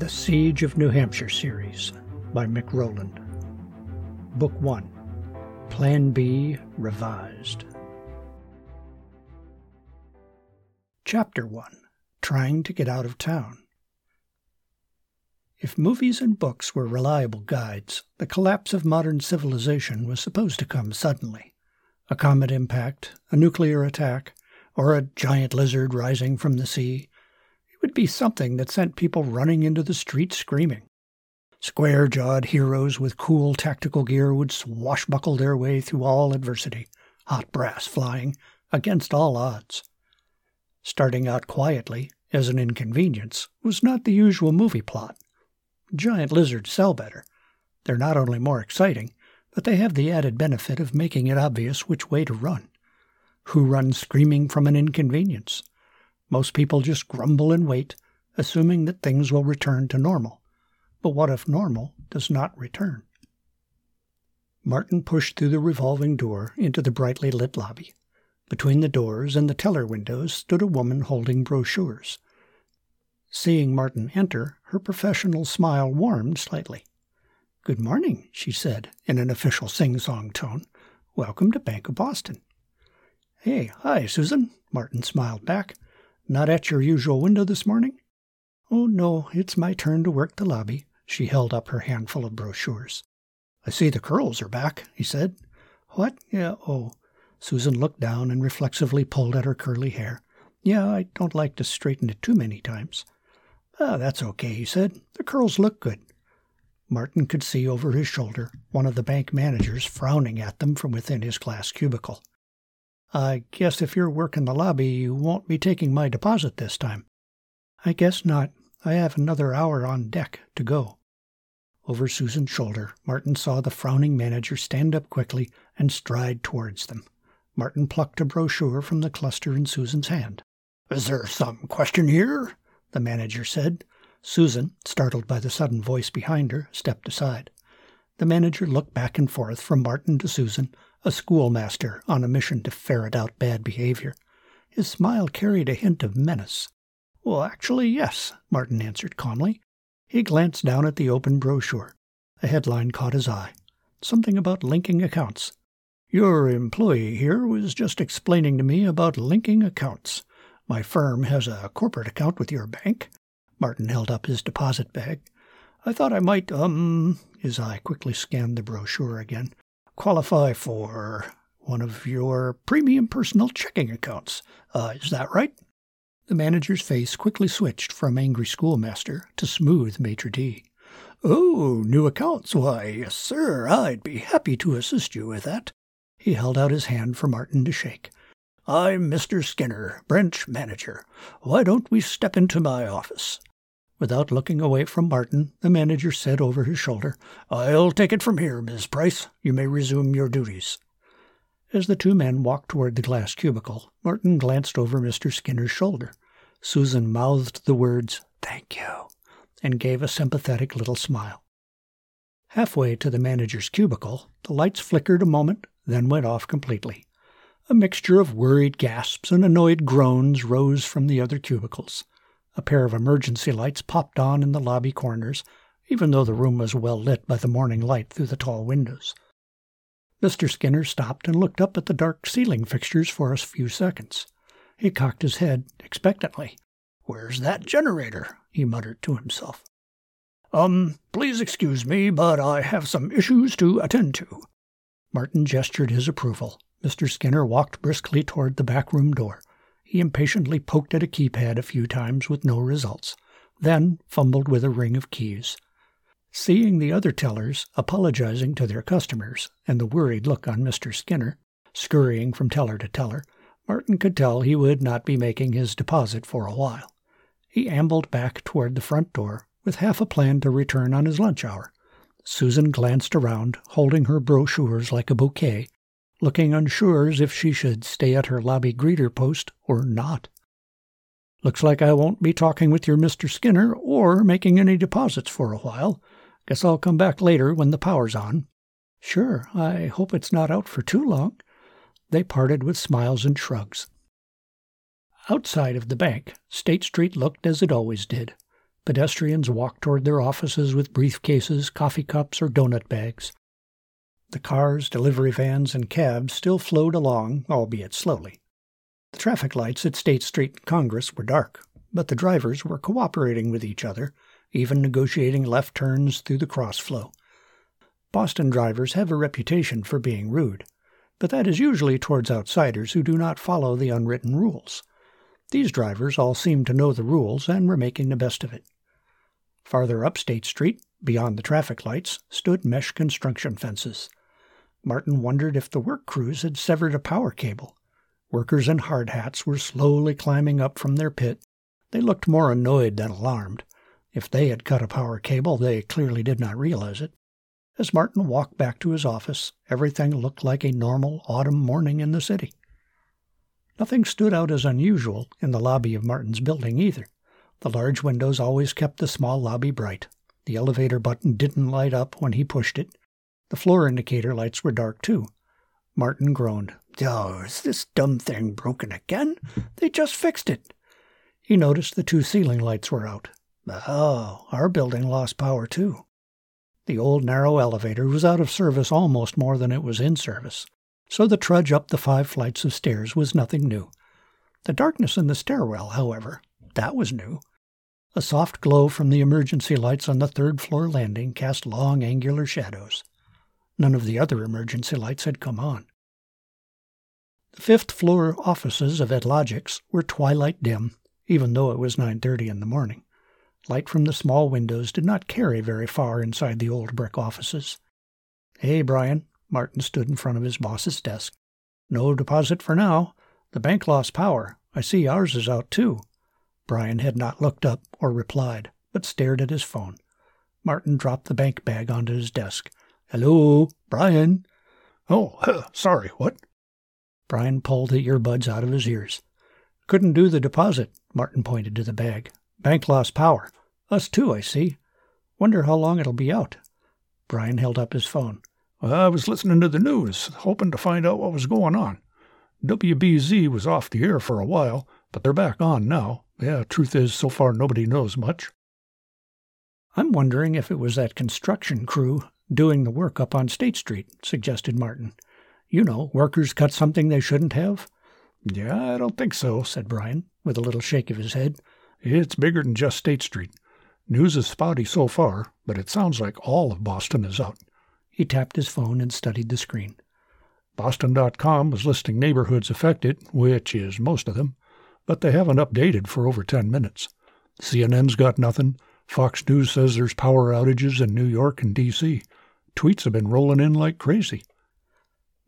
The Siege of New Hampshire series by Mick Rowland. Book 1 Plan B Revised. Chapter 1 Trying to Get Out of Town. If movies and books were reliable guides, the collapse of modern civilization was supposed to come suddenly. A comet impact, a nuclear attack, or a giant lizard rising from the sea would be something that sent people running into the street screaming. Square jawed heroes with cool tactical gear would swashbuckle their way through all adversity, hot brass flying, against all odds. Starting out quietly, as an inconvenience, was not the usual movie plot. Giant lizards sell better. They're not only more exciting, but they have the added benefit of making it obvious which way to run. Who runs screaming from an inconvenience? Most people just grumble and wait, assuming that things will return to normal. But what if normal does not return? Martin pushed through the revolving door into the brightly lit lobby. Between the doors and the teller windows stood a woman holding brochures. Seeing Martin enter, her professional smile warmed slightly. Good morning, she said in an official sing song tone. Welcome to Bank of Boston. Hey, hi, Susan, Martin smiled back. Not at your usual window this morning? Oh, no, it's my turn to work the lobby. She held up her handful of brochures. I see the curls are back, he said. What? Yeah, oh. Susan looked down and reflexively pulled at her curly hair. Yeah, I don't like to straighten it too many times. Ah, that's okay, he said. The curls look good. Martin could see over his shoulder one of the bank managers frowning at them from within his glass cubicle. I guess if you're working the lobby, you won't be taking my deposit this time. I guess not. I have another hour on deck to go. Over Susan's shoulder, Martin saw the frowning manager stand up quickly and stride towards them. Martin plucked a brochure from the cluster in Susan's hand. Is there some question here? the manager said. Susan, startled by the sudden voice behind her, stepped aside. The manager looked back and forth from Martin to Susan, a schoolmaster on a mission to ferret out bad behavior. His smile carried a hint of menace. Well, actually, yes, Martin answered calmly. He glanced down at the open brochure. A headline caught his eye. Something about linking accounts. Your employee here was just explaining to me about linking accounts. My firm has a corporate account with your bank. Martin held up his deposit bag. I thought I might, um, his eye quickly scanned the brochure again qualify for one of your premium personal checking accounts. Uh, is that right? The manager's face quickly switched from angry schoolmaster to smooth maitre d'. Oh, new accounts? Why, yes, sir. I'd be happy to assist you with that. He held out his hand for Martin to shake. I'm Mr. Skinner, branch manager. Why don't we step into my office? Without looking away from Martin, the manager said over his shoulder, I'll take it from here, Miss Price. You may resume your duties. As the two men walked toward the glass cubicle, Martin glanced over Mr. Skinner's shoulder. Susan mouthed the words, Thank you, and gave a sympathetic little smile. Halfway to the manager's cubicle, the lights flickered a moment, then went off completely. A mixture of worried gasps and annoyed groans rose from the other cubicles. A pair of emergency lights popped on in the lobby corners, even though the room was well lit by the morning light through the tall windows. Mr. Skinner stopped and looked up at the dark ceiling fixtures for a few seconds. He cocked his head expectantly. Where's that generator? he muttered to himself. Um, please excuse me, but I have some issues to attend to. Martin gestured his approval. Mr. Skinner walked briskly toward the back room door. He impatiently poked at a keypad a few times with no results, then fumbled with a ring of keys. Seeing the other tellers apologizing to their customers and the worried look on Mr. Skinner, scurrying from teller to teller, Martin could tell he would not be making his deposit for a while. He ambled back toward the front door with half a plan to return on his lunch hour. Susan glanced around, holding her brochures like a bouquet, looking unsure as if she should stay at her lobby greeter post or not. Looks like I won't be talking with your Mr. Skinner or making any deposits for a while. Guess I'll come back later when the power's on. Sure, I hope it's not out for too long. They parted with smiles and shrugs. Outside of the bank, State Street looked as it always did. Pedestrians walked toward their offices with briefcases, coffee cups, or donut bags. The cars, delivery vans, and cabs still flowed along, albeit slowly. The traffic lights at State Street and Congress were dark, but the drivers were cooperating with each other, even negotiating left turns through the crossflow. Boston drivers have a reputation for being rude, but that is usually towards outsiders who do not follow the unwritten rules. These drivers all seemed to know the rules and were making the best of it. Farther up State Street, beyond the traffic lights, stood mesh construction fences. Martin wondered if the work crews had severed a power cable. Workers in hard hats were slowly climbing up from their pit. They looked more annoyed than alarmed. If they had cut a power cable, they clearly did not realize it. As Martin walked back to his office, everything looked like a normal autumn morning in the city. Nothing stood out as unusual in the lobby of Martin's building either. The large windows always kept the small lobby bright. The elevator button didn't light up when he pushed it. The floor indicator lights were dark too. Martin groaned. Oh, is this dumb thing broken again? They just fixed it. He noticed the two ceiling lights were out. Oh, our building lost power too. The old narrow elevator was out of service almost more than it was in service so the trudge up the five flights of stairs was nothing new. The darkness in the stairwell, however, that was new. A soft glow from the emergency lights on the third floor landing cast long angular shadows. None of the other emergency lights had come on. The fifth floor offices of Edlogix were twilight dim, even though it was 9:30 in the morning. Light from the small windows did not carry very far inside the old brick offices. "Hey, Brian," Martin stood in front of his boss's desk. No deposit for now. The bank lost power. I see ours is out too. Brian had not looked up or replied, but stared at his phone. Martin dropped the bank bag onto his desk. Hello, Brian. Oh, huh, sorry, what? Brian pulled the earbuds out of his ears. Couldn't do the deposit, Martin pointed to the bag. Bank lost power. Us too, I see. Wonder how long it'll be out. Brian held up his phone. I was listening to the news, hoping to find out what was going on. WBZ was off the air for a while, but they're back on now. Yeah, truth is, so far nobody knows much. I'm wondering if it was that construction crew doing the work up on State Street, suggested Martin. You know, workers cut something they shouldn't have. Yeah, I don't think so, said Brian, with a little shake of his head. It's bigger than just State Street. News is spotty so far, but it sounds like all of Boston is out. He tapped his phone and studied the screen. Boston.com was listing neighborhoods affected, which is most of them, but they haven't updated for over 10 minutes. CNN's got nothing. Fox News says there's power outages in New York and D.C. Tweets have been rolling in like crazy.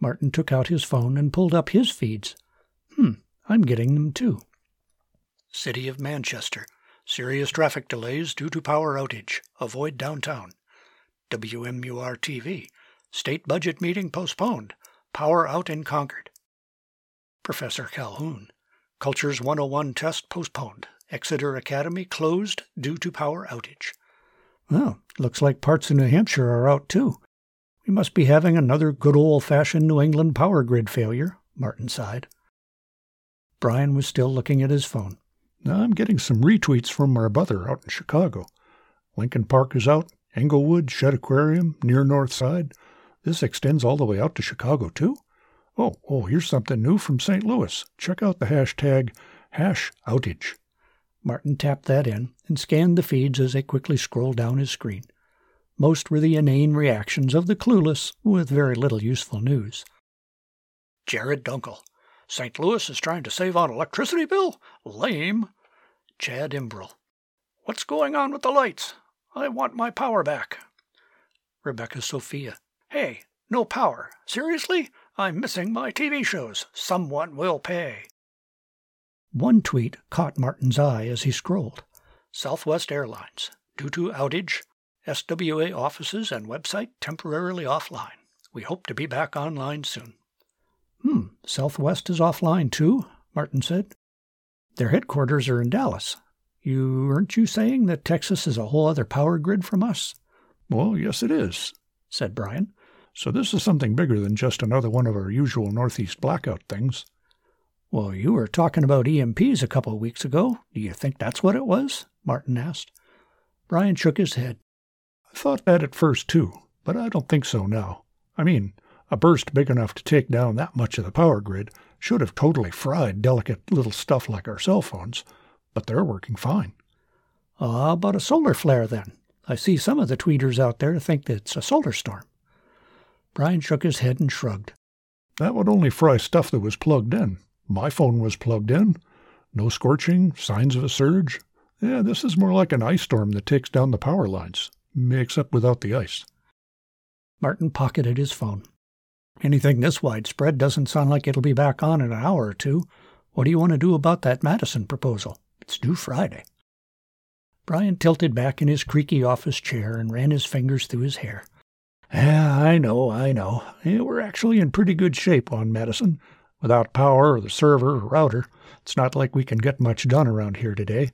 Martin took out his phone and pulled up his feeds. Hmm, I'm getting them too. City of Manchester. Serious traffic delays due to power outage. Avoid downtown. WMUR TV. State budget meeting postponed. Power out in Concord. Professor Calhoun. Cultures 101 test postponed. Exeter Academy closed due to power outage. Well, looks like parts of New Hampshire are out too. We must be having another good old fashioned New England power grid failure, Martin sighed. Brian was still looking at his phone. I'm getting some retweets from our brother out in Chicago. Lincoln Park is out, Englewood, Shedd Aquarium, near North Side. This extends all the way out to Chicago, too. Oh, oh, here's something new from St. Louis. Check out the hashtag hash outage. Martin tapped that in and scanned the feeds as they quickly scrolled down his screen. Most were the inane reactions of the clueless, with very little useful news. Jared Dunkel. St. Louis is trying to save on electricity bill? Lame. Chad Imbrell. What's going on with the lights? I want my power back. Rebecca Sophia. Hey, no power. Seriously? I'm missing my TV shows. Someone will pay. One tweet caught Martin's eye as he scrolled. Southwest Airlines. Due to outage, SWA offices and website temporarily offline. We hope to be back online soon. Hmm, Southwest is offline too, Martin said. Their headquarters are in Dallas. You aren't you saying that Texas is a whole other power grid from us? Well, yes, it is, said Brian. So this is something bigger than just another one of our usual Northeast blackout things. Well, you were talking about EMPs a couple of weeks ago. Do you think that's what it was? Martin asked. Brian shook his head. I thought that at first, too, but I don't think so now. I mean, a burst big enough to take down that much of the power grid should have totally fried delicate little stuff like our cell phones, but they're working fine. Ah, uh, about a solar flare then? I see some of the tweeters out there think it's a solar storm. Brian shook his head and shrugged. That would only fry stuff that was plugged in. My phone was plugged in. No scorching, signs of a surge. Yeah, this is more like an ice storm that takes down the power lines, except without the ice. Martin pocketed his phone. Anything this widespread doesn't sound like it'll be back on in an hour or two. What do you want to do about that Madison proposal? It's due Friday. Brian tilted back in his creaky office chair and ran his fingers through his hair. Yeah, I know, I know. Yeah, we're actually in pretty good shape on Madison. Without power or the server or router, it's not like we can get much done around here today.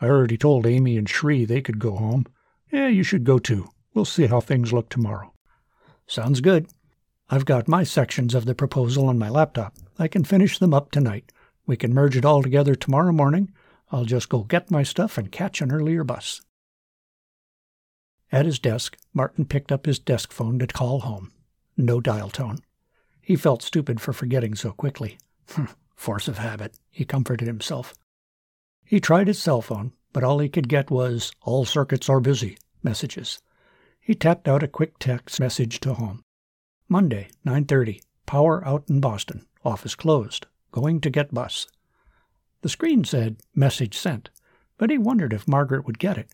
I already told Amy and Shree they could go home. Yeah, you should go too. We'll see how things look tomorrow. Sounds good. I've got my sections of the proposal on my laptop. I can finish them up tonight. We can merge it all together tomorrow morning. I'll just go get my stuff and catch an earlier bus. At his desk, Martin picked up his desk phone to call home. No dial tone. He felt stupid for forgetting so quickly. Force of habit, he comforted himself. He tried his cell phone, but all he could get was, All circuits are busy, messages. He tapped out a quick text message to home. Monday, 9.30. Power out in Boston. Office closed. Going to get bus. The screen said, Message sent, but he wondered if Margaret would get it.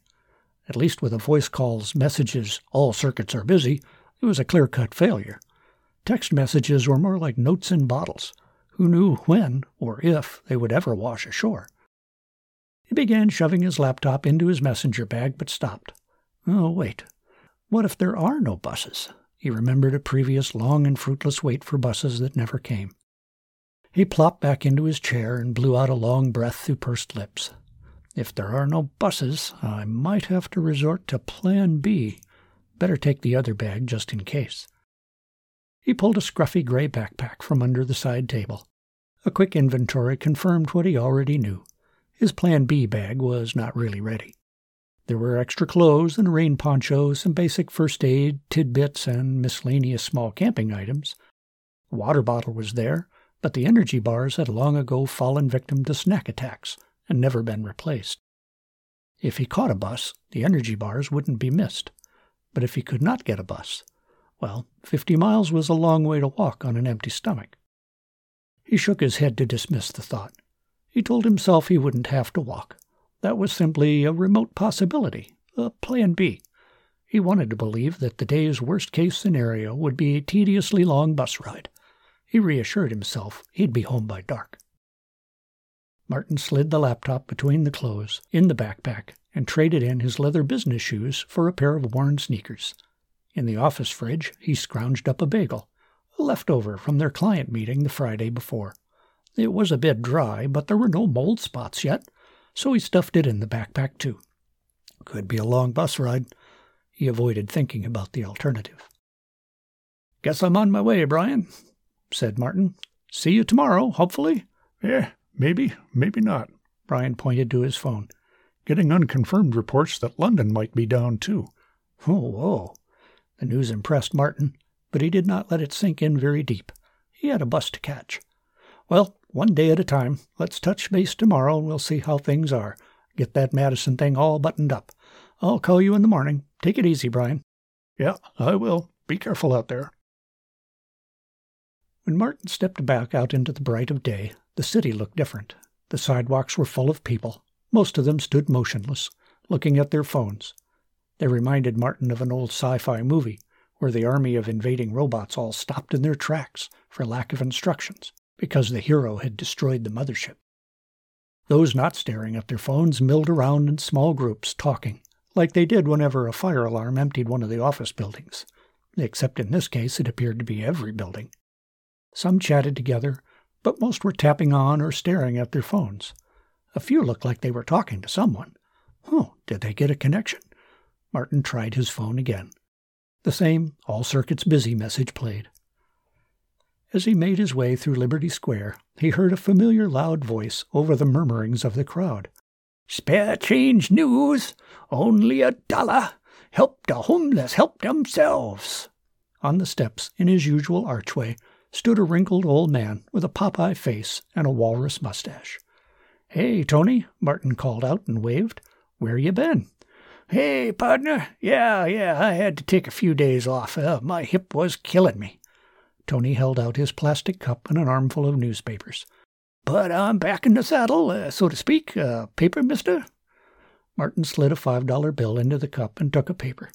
At least with a voice call's messages, all circuits are busy, it was a clear cut failure. Text messages were more like notes in bottles. Who knew when, or if, they would ever wash ashore? He began shoving his laptop into his messenger bag, but stopped. Oh, wait. What if there are no buses? He remembered a previous long and fruitless wait for buses that never came. He plopped back into his chair and blew out a long breath through pursed lips. If there are no buses, I might have to resort to Plan B. Better take the other bag just in case. He pulled a scruffy gray backpack from under the side table. A quick inventory confirmed what he already knew. His Plan B bag was not really ready. There were extra clothes and a rain poncho, some basic first aid, tidbits, and miscellaneous small camping items. A water bottle was there, but the energy bars had long ago fallen victim to snack attacks and never been replaced. If he caught a bus, the energy bars wouldn't be missed. But if he could not get a bus, well, fifty miles was a long way to walk on an empty stomach. He shook his head to dismiss the thought. He told himself he wouldn't have to walk. That was simply a remote possibility, a plan B. He wanted to believe that the day's worst case scenario would be a tediously long bus ride. He reassured himself he'd be home by dark. Martin slid the laptop between the clothes in the backpack and traded in his leather business shoes for a pair of worn sneakers. In the office fridge, he scrounged up a bagel, a leftover from their client meeting the Friday before. It was a bit dry, but there were no mold spots yet, so he stuffed it in the backpack too. Could be a long bus ride. He avoided thinking about the alternative. Guess I'm on my way, Brian, said Martin. See you tomorrow, hopefully. Yeah, Maybe, maybe not. Brian pointed to his phone. Getting unconfirmed reports that London might be down, too. Oh, whoa. The news impressed Martin, but he did not let it sink in very deep. He had a bus to catch. Well, one day at a time. Let's touch base tomorrow and we'll see how things are. Get that Madison thing all buttoned up. I'll call you in the morning. Take it easy, Brian. Yeah, I will. Be careful out there. When Martin stepped back out into the bright of day, the city looked different. The sidewalks were full of people. Most of them stood motionless, looking at their phones. They reminded Martin of an old sci fi movie where the army of invading robots all stopped in their tracks for lack of instructions because the hero had destroyed the mothership. Those not staring at their phones milled around in small groups, talking, like they did whenever a fire alarm emptied one of the office buildings. Except in this case, it appeared to be every building. Some chatted together, but most were tapping on or staring at their phones. A few looked like they were talking to someone. Oh, did they get a connection? Martin tried his phone again. The same all circuits busy message played. As he made his way through Liberty Square, he heard a familiar loud voice over the murmurings of the crowd. Spare change news. Only a dollar. Help the homeless help themselves. On the steps, in his usual archway, stood a wrinkled old man with a Popeye face and a walrus mustache. Hey, Tony, Martin called out and waved. Where you been? Hey, partner. Yeah, yeah, I had to take a few days off. Uh, my hip was killing me. Tony held out his plastic cup and an armful of newspapers. But I'm back in the saddle, uh, so to speak. Uh, paper, mister? Martin slid a five dollar bill into the cup and took a paper.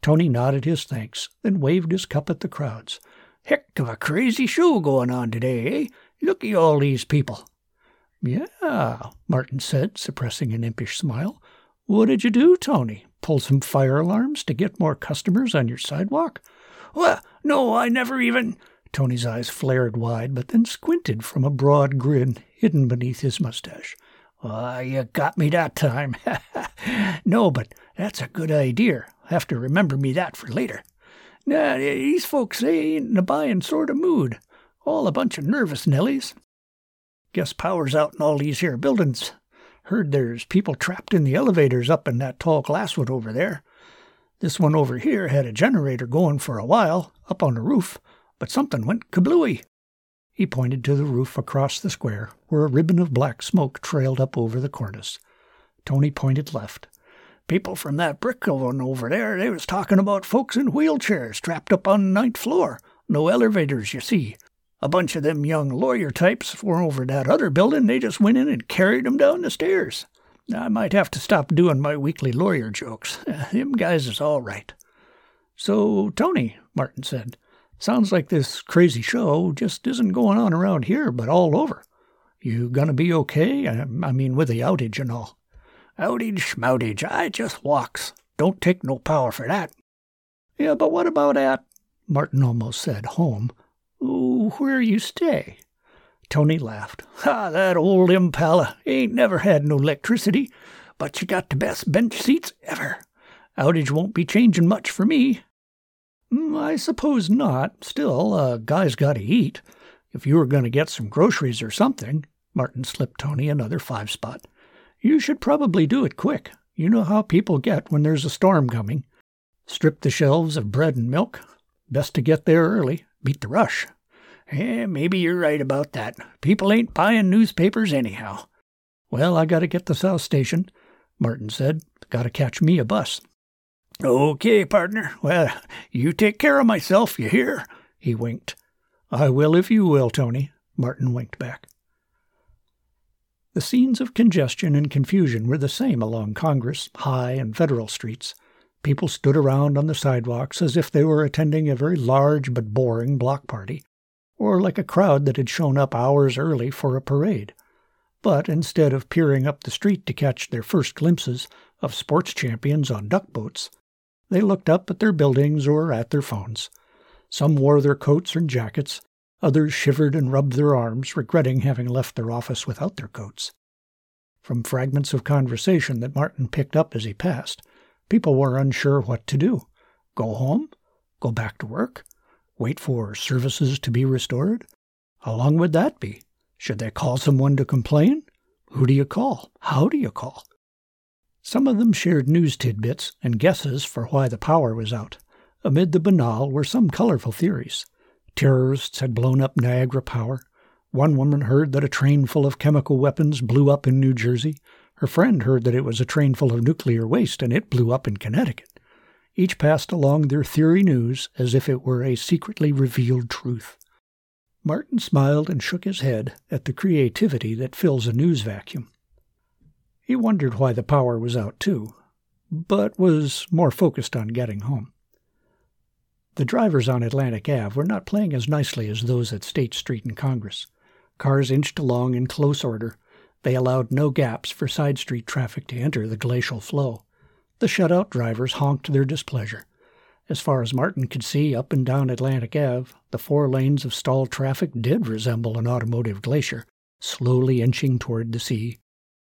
Tony nodded his thanks, then waved his cup at the crowds. Heck of a crazy show going on today, eh? Look at all these people. Yeah, Martin said, suppressing an impish smile. What did you do, Tony? Pull some fire alarms to get more customers on your sidewalk? Well, no, I never even. Tony's eyes flared wide, but then squinted from a broad grin hidden beneath his mustache. Why, you got me that time. no, but that's a good idea. Have to remember me that for later. Nah, these folks, ain't in a buying sort of mood. All a bunch of nervous Nellies. Guess power's out in all these here buildings. Heard there's people trapped in the elevators up in that tall glasswood over there. This one over here had a generator going for a while, up on the roof, but something went kablooey. He pointed to the roof across the square, where a ribbon of black smoke trailed up over the cornice. Tony pointed left. People from that brick one over there, they was talking about folks in wheelchairs trapped up on the ninth floor. No elevators, you see. A bunch of them young lawyer types were over that other building. They just went in and carried carried 'em down the stairs. I might have to stop doing my weekly lawyer jokes. Them guys is all right. So, Tony, Martin said, sounds like this crazy show just isn't going on around here, but all over. You gonna be okay? I, I mean, with the outage and all. Outage, schmoutage, I just walks. Don't take no power for that. Yeah, but what about at, Martin almost said home, where you stay. Tony laughed. Ah, that old Impala ain't never had no electricity, but you got the best bench seats ever. Outage won't be changing much for me. Mm, I suppose not. Still, a guy's got to eat. If you were going to get some groceries or something, Martin slipped Tony another five spot. You should probably do it quick. You know how people get when there's a storm coming. Strip the shelves of bread and milk. Best to get there early. Beat the rush. Eh, maybe you're right about that. People ain't buying newspapers anyhow. Well, I gotta get to South Station, Martin said. Gotta catch me a bus. Okay, partner. Well, you take care of myself, you hear? He winked. I will if you will, Tony, Martin winked back. The scenes of congestion and confusion were the same along Congress, High, and Federal streets. People stood around on the sidewalks as if they were attending a very large but boring block party, or like a crowd that had shown up hours early for a parade. But instead of peering up the street to catch their first glimpses of sports champions on duck boats, they looked up at their buildings or at their phones. Some wore their coats and jackets, others shivered and rubbed their arms, regretting having left their office without their coats. From fragments of conversation that Martin picked up as he passed, people were unsure what to do. Go home? Go back to work? Wait for services to be restored? How long would that be? Should they call someone to complain? Who do you call? How do you call? Some of them shared news tidbits and guesses for why the power was out. Amid the banal were some colorful theories. Terrorists had blown up Niagara Power. One woman heard that a train full of chemical weapons blew up in New Jersey. Her friend heard that it was a train full of nuclear waste and it blew up in Connecticut. Each passed along their theory news as if it were a secretly revealed truth. Martin smiled and shook his head at the creativity that fills a news vacuum. He wondered why the power was out, too, but was more focused on getting home. The drivers on Atlantic Ave were not playing as nicely as those at State Street and Congress. Cars inched along in close order. They allowed no gaps for side street traffic to enter the glacial flow. The shutout drivers honked their displeasure. As far as Martin could see up and down Atlantic Ave, the four lanes of stalled traffic did resemble an automotive glacier, slowly inching toward the sea.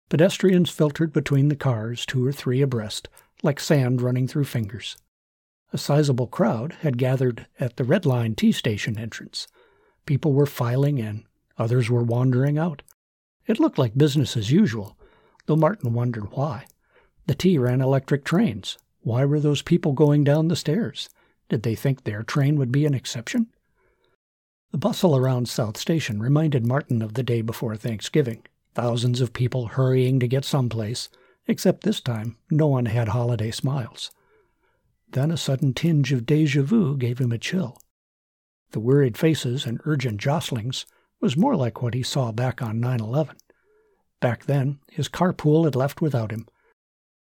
Pedestrians filtered between the cars, two or three abreast, like sand running through fingers. A sizable crowd had gathered at the Red Line T station entrance. People were filing in, others were wandering out. It looked like business as usual, though Martin wondered why. The T ran electric trains. Why were those people going down the stairs? Did they think their train would be an exception? The bustle around South Station reminded Martin of the day before Thanksgiving. Thousands of people hurrying to get someplace, except this time no one had holiday smiles. Then a sudden tinge of deja vu gave him a chill. The worried faces and urgent jostlings was more like what he saw back on 9 11. Back then, his carpool had left without him.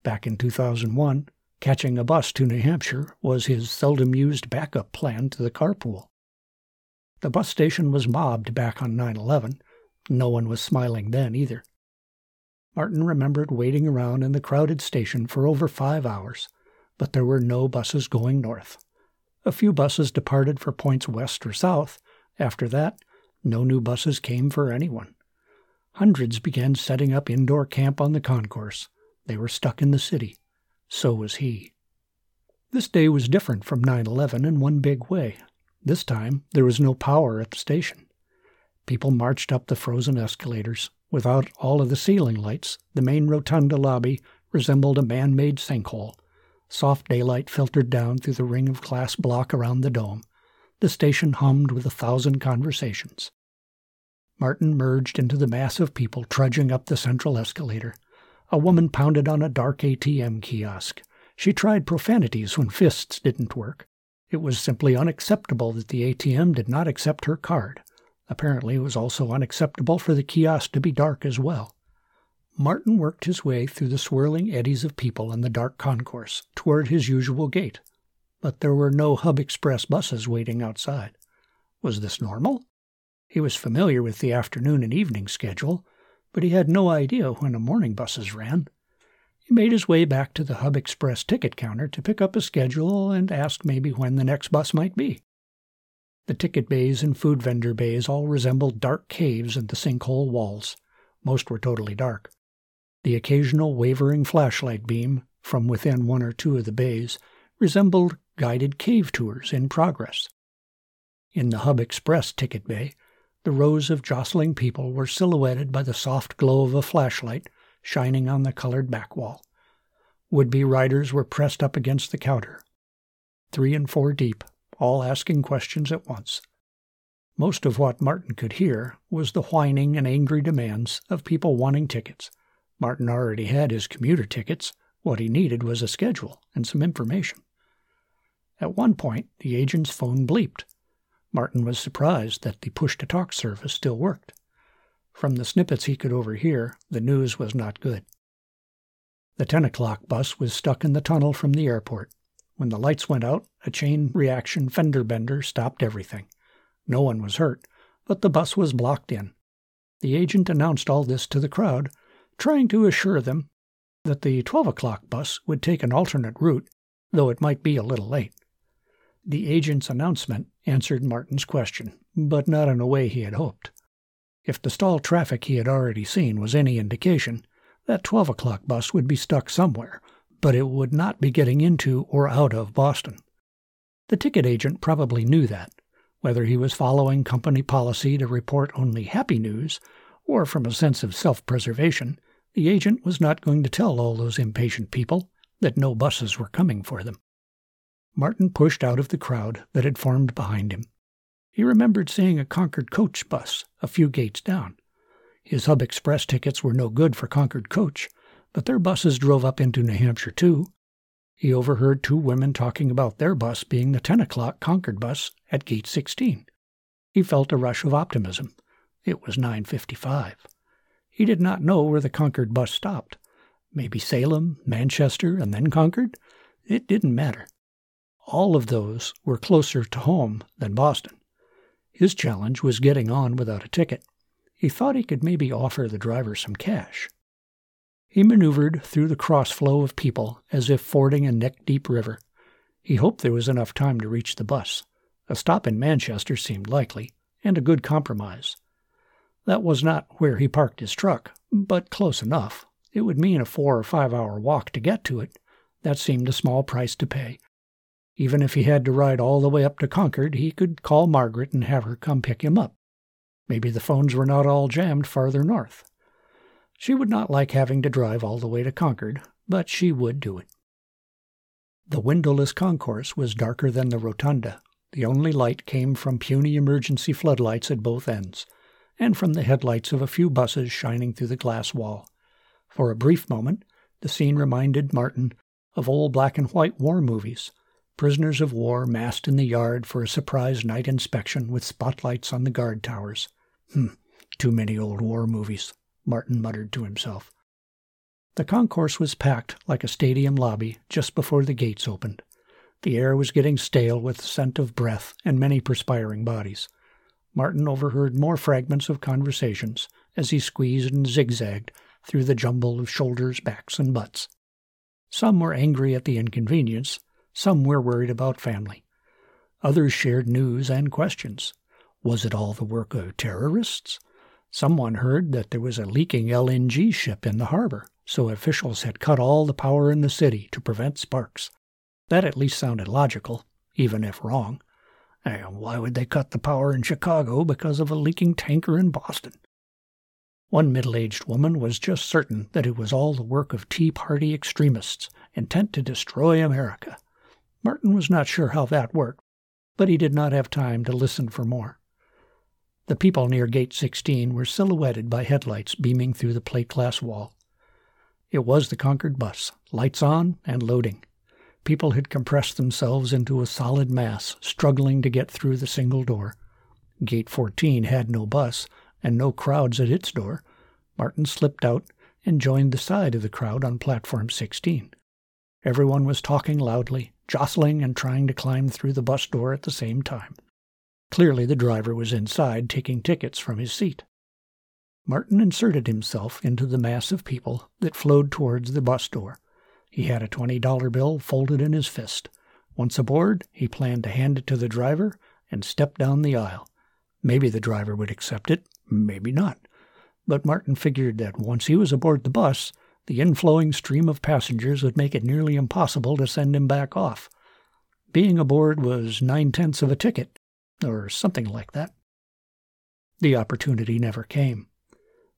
Back in 2001, catching a bus to New Hampshire was his seldom used backup plan to the carpool. The bus station was mobbed back on 9 11. No one was smiling then either. Martin remembered waiting around in the crowded station for over five hours, but there were no buses going north. A few buses departed for points west or south. After that, no new buses came for anyone. Hundreds began setting up indoor camp on the concourse. They were stuck in the city. So was he. This day was different from 9 11 in one big way. This time, there was no power at the station. People marched up the frozen escalators. Without all of the ceiling lights, the main rotunda lobby resembled a man made sinkhole. Soft daylight filtered down through the ring of glass block around the dome. The station hummed with a thousand conversations. Martin merged into the mass of people trudging up the central escalator. A woman pounded on a dark ATM kiosk. She tried profanities when fists didn't work. It was simply unacceptable that the ATM did not accept her card. Apparently, it was also unacceptable for the kiosk to be dark as well. Martin worked his way through the swirling eddies of people in the dark concourse toward his usual gate, but there were no Hub Express buses waiting outside. Was this normal? He was familiar with the afternoon and evening schedule, but he had no idea when the morning buses ran. He made his way back to the Hub Express ticket counter to pick up a schedule and ask maybe when the next bus might be. The ticket bays and food vendor bays all resembled dark caves in the sinkhole walls. Most were totally dark. The occasional wavering flashlight beam from within one or two of the bays resembled guided cave tours in progress. In the Hub Express ticket bay, the rows of jostling people were silhouetted by the soft glow of a flashlight shining on the colored back wall. Would be riders were pressed up against the counter, three and four deep, all asking questions at once. Most of what Martin could hear was the whining and angry demands of people wanting tickets Martin already had his commuter tickets. What he needed was a schedule and some information. At one point, the agent's phone bleeped. Martin was surprised that the push to talk service still worked. From the snippets he could overhear, the news was not good. The 10 o'clock bus was stuck in the tunnel from the airport. When the lights went out, a chain reaction fender bender stopped everything. No one was hurt, but the bus was blocked in. The agent announced all this to the crowd, trying to assure them that the 12 o'clock bus would take an alternate route, though it might be a little late. The agent's announcement answered Martin's question, but not in a way he had hoped. If the stalled traffic he had already seen was any indication, that 12 o'clock bus would be stuck somewhere, but it would not be getting into or out of Boston. The ticket agent probably knew that, whether he was following company policy to report only happy news, or from a sense of self preservation, the agent was not going to tell all those impatient people that no buses were coming for them. Martin pushed out of the crowd that had formed behind him. He remembered seeing a Concord coach bus a few gates down. His Hub Express tickets were no good for Concord coach, but their buses drove up into New Hampshire too. He overheard two women talking about their bus being the 10 o'clock Concord bus at gate 16. He felt a rush of optimism. It was 9:55. He did not know where the Concord bus stopped. Maybe Salem, Manchester, and then Concord? It didn't matter. All of those were closer to home than Boston. His challenge was getting on without a ticket. He thought he could maybe offer the driver some cash. He maneuvered through the cross flow of people as if fording a neck deep river. He hoped there was enough time to reach the bus. A stop in Manchester seemed likely, and a good compromise. That was not where he parked his truck, but close enough. It would mean a four or five hour walk to get to it. That seemed a small price to pay. Even if he had to ride all the way up to Concord, he could call Margaret and have her come pick him up. Maybe the phones were not all jammed farther north. She would not like having to drive all the way to Concord, but she would do it. The windowless concourse was darker than the rotunda. The only light came from puny emergency floodlights at both ends, and from the headlights of a few buses shining through the glass wall. For a brief moment, the scene reminded Martin of old black and white war movies prisoners of war massed in the yard for a surprise night inspection with spotlights on the guard towers. Hmm, too many old war movies, Martin muttered to himself. The concourse was packed like a stadium lobby just before the gates opened. The air was getting stale with the scent of breath and many perspiring bodies. Martin overheard more fragments of conversations as he squeezed and zigzagged through the jumble of shoulders, backs, and butts. Some were angry at the inconvenience, some were worried about family. Others shared news and questions. Was it all the work of terrorists? Someone heard that there was a leaking LNG ship in the harbor, so officials had cut all the power in the city to prevent sparks. That at least sounded logical, even if wrong. And why would they cut the power in Chicago because of a leaking tanker in Boston? One middle aged woman was just certain that it was all the work of Tea Party extremists intent to destroy America. Martin was not sure how that worked, but he did not have time to listen for more. The people near Gate 16 were silhouetted by headlights beaming through the plate glass wall. It was the Concord bus, lights on and loading. People had compressed themselves into a solid mass, struggling to get through the single door. Gate 14 had no bus and no crowds at its door. Martin slipped out and joined the side of the crowd on platform 16. Everyone was talking loudly, jostling and trying to climb through the bus door at the same time. Clearly, the driver was inside taking tickets from his seat. Martin inserted himself into the mass of people that flowed towards the bus door. He had a $20 bill folded in his fist. Once aboard, he planned to hand it to the driver and step down the aisle. Maybe the driver would accept it, maybe not. But Martin figured that once he was aboard the bus, the inflowing stream of passengers would make it nearly impossible to send him back off. Being aboard was nine tenths of a ticket, or something like that. The opportunity never came.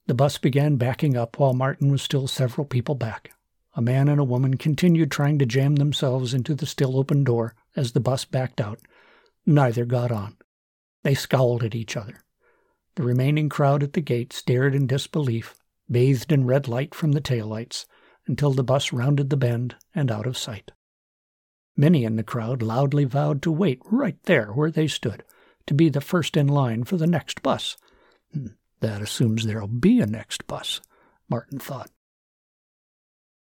The bus began backing up while Martin was still several people back. A man and a woman continued trying to jam themselves into the still open door as the bus backed out. Neither got on. They scowled at each other. The remaining crowd at the gate stared in disbelief bathed in red light from the taillights, until the bus rounded the bend and out of sight. Many in the crowd loudly vowed to wait right there where they stood, to be the first in line for the next bus. Hmm, that assumes there'll be a next bus, Martin thought.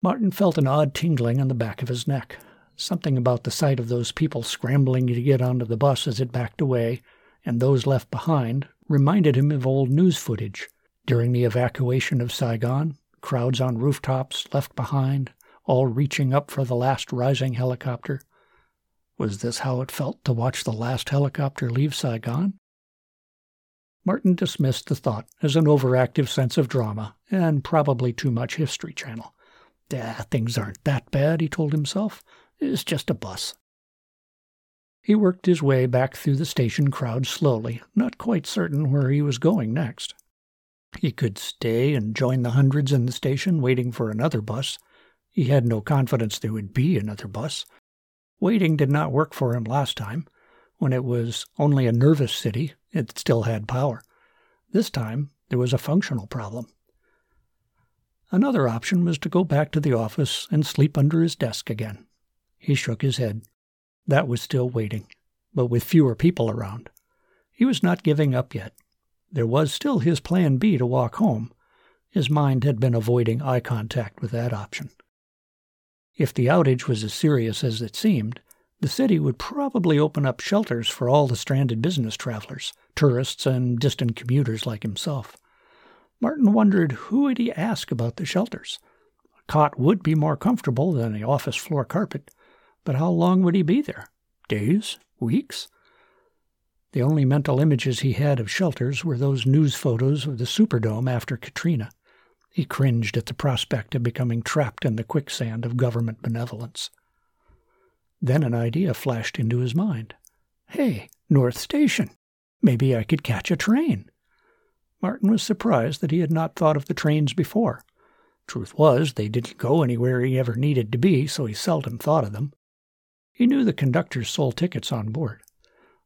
Martin felt an odd tingling on the back of his neck. Something about the sight of those people scrambling to get onto the bus as it backed away, and those left behind, reminded him of old news footage during the evacuation of Saigon, crowds on rooftops left behind, all reaching up for the last rising helicopter. Was this how it felt to watch the last helicopter leave Saigon? Martin dismissed the thought as an overactive sense of drama and probably too much History Channel. Ah, things aren't that bad, he told himself. It's just a bus. He worked his way back through the station crowd slowly, not quite certain where he was going next. He could stay and join the hundreds in the station waiting for another bus. He had no confidence there would be another bus. Waiting did not work for him last time. When it was only a nervous city, it still had power. This time, there was a functional problem. Another option was to go back to the office and sleep under his desk again. He shook his head. That was still waiting, but with fewer people around. He was not giving up yet. There was still his plan B to walk home. His mind had been avoiding eye contact with that option. If the outage was as serious as it seemed, the city would probably open up shelters for all the stranded business travelers, tourists, and distant commuters like himself. Martin wondered who would he ask about the shelters. A cot would be more comfortable than the office floor carpet, but how long would he be there? Days? Weeks? The only mental images he had of shelters were those news photos of the Superdome after Katrina. He cringed at the prospect of becoming trapped in the quicksand of government benevolence. Then an idea flashed into his mind. Hey, North Station! Maybe I could catch a train. Martin was surprised that he had not thought of the trains before. Truth was, they didn't go anywhere he ever needed to be, so he seldom thought of them. He knew the conductors sold tickets on board.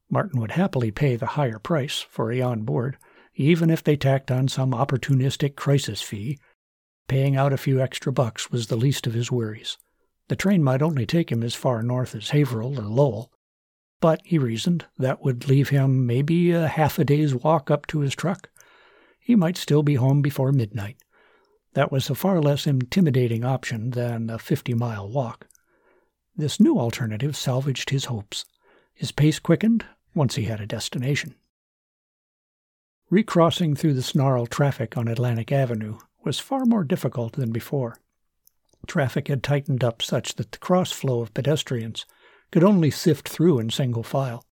Martin would happily pay the higher price for a on board, even if they tacked on some opportunistic crisis fee. Paying out a few extra bucks was the least of his worries. The train might only take him as far north as Haverhill or Lowell, but, he reasoned, that would leave him maybe a half a day's walk up to his truck. He might still be home before midnight. That was a far less intimidating option than a 50 mile walk. This new alternative salvaged his hopes. His pace quickened once he had a destination. Recrossing through the snarled traffic on Atlantic Avenue was far more difficult than before. Traffic had tightened up such that the cross flow of pedestrians could only sift through in single file.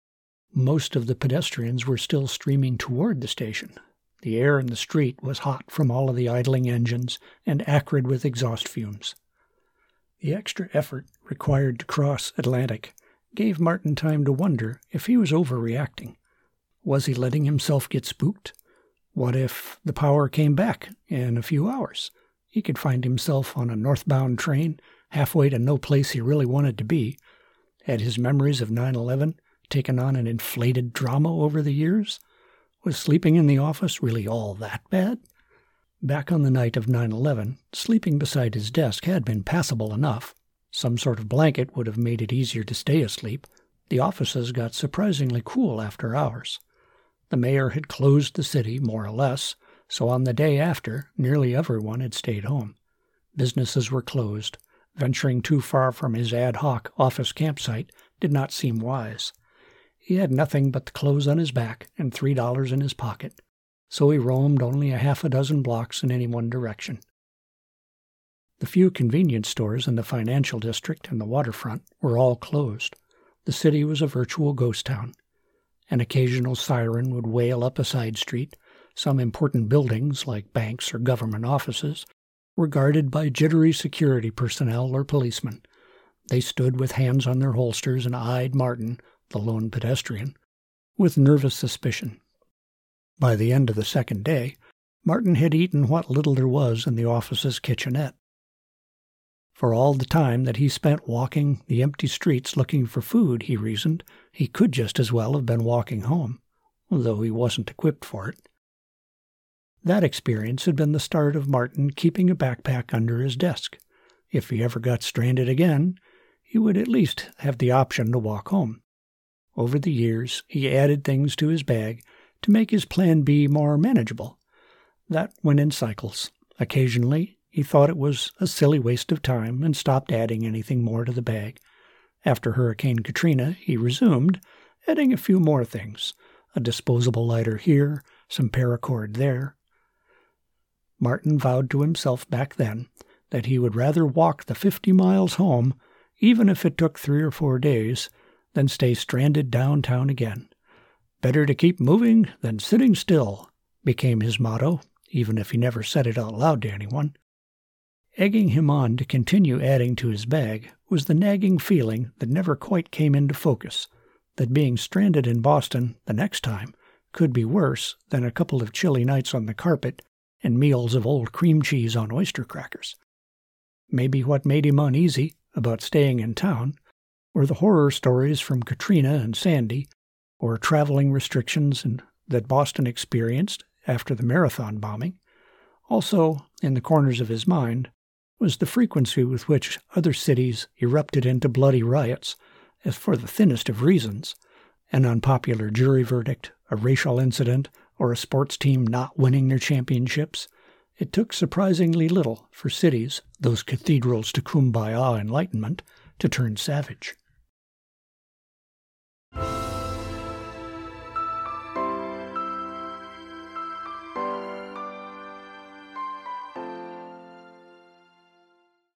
Most of the pedestrians were still streaming toward the station, the air in the street was hot from all of the idling engines and acrid with exhaust fumes. The extra effort required to cross Atlantic gave Martin time to wonder if he was overreacting. Was he letting himself get spooked? What if the power came back in a few hours? He could find himself on a northbound train, halfway to no place he really wanted to be. Had his memories of 9 11 taken on an inflated drama over the years? Was sleeping in the office really all that bad? Back on the night of 9 11, sleeping beside his desk had been passable enough. Some sort of blanket would have made it easier to stay asleep. The offices got surprisingly cool after hours. The mayor had closed the city, more or less, so on the day after, nearly everyone had stayed home. Businesses were closed. Venturing too far from his ad hoc office campsite did not seem wise. He had nothing but the clothes on his back and three dollars in his pocket, so he roamed only a half a dozen blocks in any one direction. The few convenience stores in the financial district and the waterfront were all closed. The city was a virtual ghost town. An occasional siren would wail up a side street. Some important buildings, like banks or government offices, were guarded by jittery security personnel or policemen. They stood with hands on their holsters and eyed Martin the lone pedestrian, with nervous suspicion. By the end of the second day, Martin had eaten what little there was in the office's kitchenette. For all the time that he spent walking the empty streets looking for food, he reasoned, he could just as well have been walking home, though he wasn't equipped for it. That experience had been the start of Martin keeping a backpack under his desk. If he ever got stranded again, he would at least have the option to walk home. Over the years, he added things to his bag to make his plan B more manageable. That went in cycles. Occasionally, he thought it was a silly waste of time and stopped adding anything more to the bag. After Hurricane Katrina, he resumed, adding a few more things a disposable lighter here, some paracord there. Martin vowed to himself back then that he would rather walk the fifty miles home, even if it took three or four days, than stay stranded downtown again. Better to keep moving than sitting still, became his motto, even if he never said it out loud to anyone. Egging him on to continue adding to his bag was the nagging feeling that never quite came into focus that being stranded in Boston the next time could be worse than a couple of chilly nights on the carpet and meals of old cream cheese on oyster crackers. Maybe what made him uneasy about staying in town were the horror stories from Katrina and Sandy, or traveling restrictions that Boston experienced after the marathon bombing. Also, in the corners of his mind, was the frequency with which other cities erupted into bloody riots, as for the thinnest of reasons an unpopular jury verdict, a racial incident, or a sports team not winning their championships. It took surprisingly little for cities, those cathedrals to kumbaya enlightenment, to turn savage.